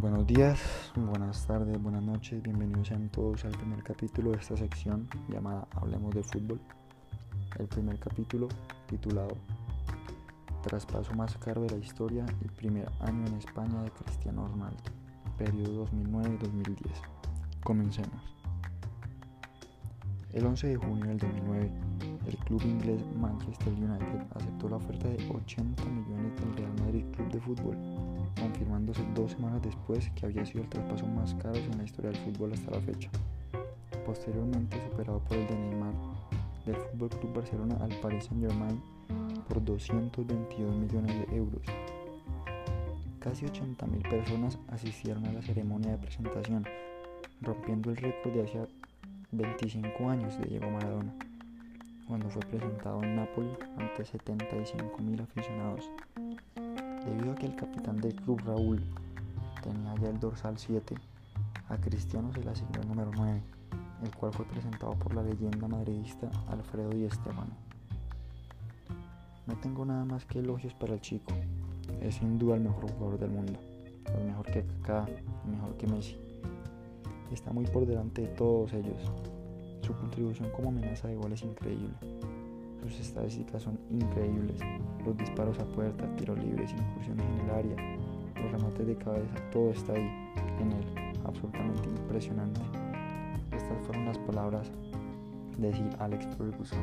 Buenos días, buenas tardes, buenas noches, bienvenidos sean todos al primer capítulo de esta sección llamada Hablemos de Fútbol. El primer capítulo titulado Traspaso más caro de la historia y primer año en España de Cristiano Ronaldo, periodo 2009-2010. Comencemos. El 11 de junio del 2009, el club inglés Manchester United aceptó la oferta de 80 millones del Real Madrid Club de Fútbol confirmándose dos semanas después que había sido el traspaso más caro en la historia del fútbol hasta la fecha. Posteriormente superado por el de Neymar del Club Barcelona al Paris Saint-Germain por 222 millones de euros. Casi 80.000 personas asistieron a la ceremonia de presentación, rompiendo el récord de hace 25 años de Diego Maradona, cuando fue presentado en Nápoles ante 75.000 aficionados. Debido a que el capitán del club Raúl tenía ya el dorsal 7, a Cristiano se le asignó el número 9, el cual fue presentado por la leyenda madridista Alfredo Di Stéfano. No tengo nada más que elogios para el chico, es sin duda el mejor jugador del mundo, el mejor que Kaká, el mejor que Messi. Está muy por delante de todos ellos. Su contribución como amenaza de gol es increíble sus estadísticas son increíbles. Los disparos a puerta, tiros libres, incursiones en el área, los remates de cabeza, todo está ahí en él. Absolutamente impresionante. Estas fueron las palabras de Sir Alex Ferguson,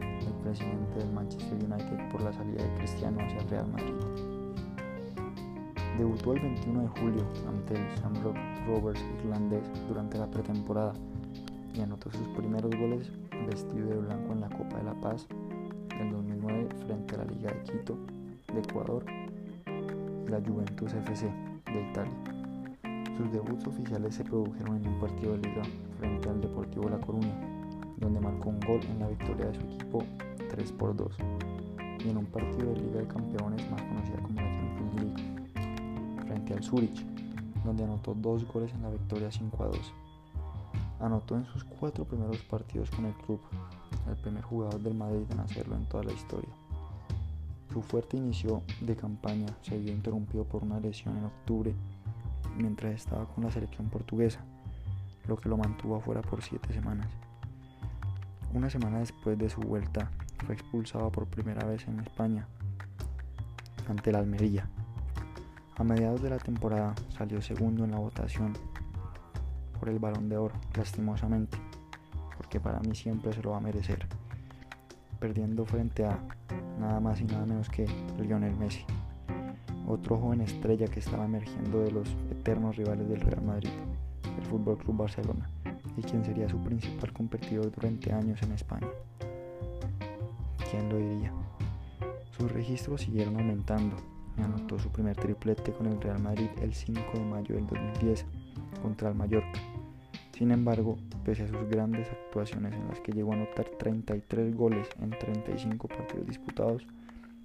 el presidente del Manchester United por la salida de Cristiano hacia Real Madrid. Debutó el 21 de julio ante el Shamrock Rovers irlandés durante la pretemporada y anotó sus primeros goles vestido de blanco en la Copa de la Paz del 2009 frente a la Liga de Quito de Ecuador y la Juventus FC de Italia. Sus debuts oficiales se produjeron en un partido de liga frente al Deportivo La Coruña, donde marcó un gol en la victoria de su equipo 3 por 2, y en un partido de Liga de Campeones más conocida como la Champions League, frente al Zurich, donde anotó dos goles en la victoria 5 a 2. Anotó en sus cuatro primeros partidos con el club, el primer jugador del Madrid en hacerlo en toda la historia. Su fuerte inicio de campaña se vio interrumpido por una lesión en octubre mientras estaba con la selección portuguesa, lo que lo mantuvo afuera por siete semanas. Una semana después de su vuelta, fue expulsado por primera vez en España ante la Almería. A mediados de la temporada salió segundo en la votación por el balón de oro, lastimosamente, porque para mí siempre se lo va a merecer, perdiendo frente a nada más y nada menos que Lionel Messi, otro joven estrella que estaba emergiendo de los eternos rivales del Real Madrid, el Fútbol Club Barcelona, y quien sería su principal competidor durante años en España. ¿Quién lo diría? Sus registros siguieron aumentando anotó su primer triplete con el Real Madrid el 5 de mayo del 2010 contra el Mallorca. Sin embargo, pese a sus grandes actuaciones en las que llegó a anotar 33 goles en 35 partidos disputados,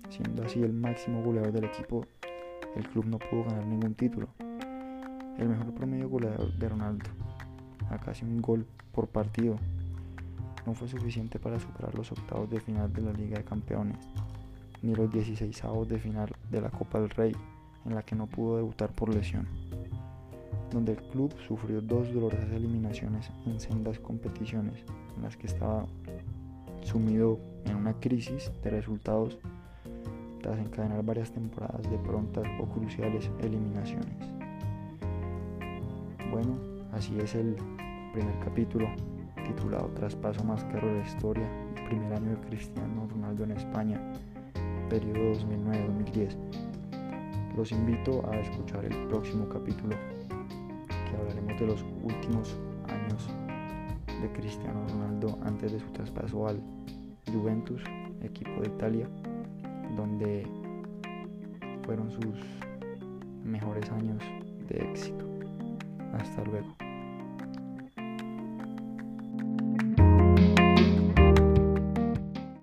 siendo así el máximo goleador del equipo, el club no pudo ganar ningún título. El mejor promedio goleador de Ronaldo, a casi un gol por partido, no fue suficiente para superar los octavos de final de la Liga de Campeones, ni los 16 avos de final de la Copa del Rey, en la que no pudo debutar por lesión donde el club sufrió dos dolorosas eliminaciones en sendas competiciones en las que estaba sumido en una crisis de resultados tras encadenar varias temporadas de prontas o cruciales eliminaciones. Bueno, así es el primer capítulo titulado Traspaso más caro de la historia, primer año de Cristiano Ronaldo en España, periodo 2009-2010. Los invito a escuchar el próximo capítulo hablaremos de los últimos años de Cristiano Ronaldo antes de su traspaso al Juventus, equipo de Italia, donde fueron sus mejores años de éxito. Hasta luego.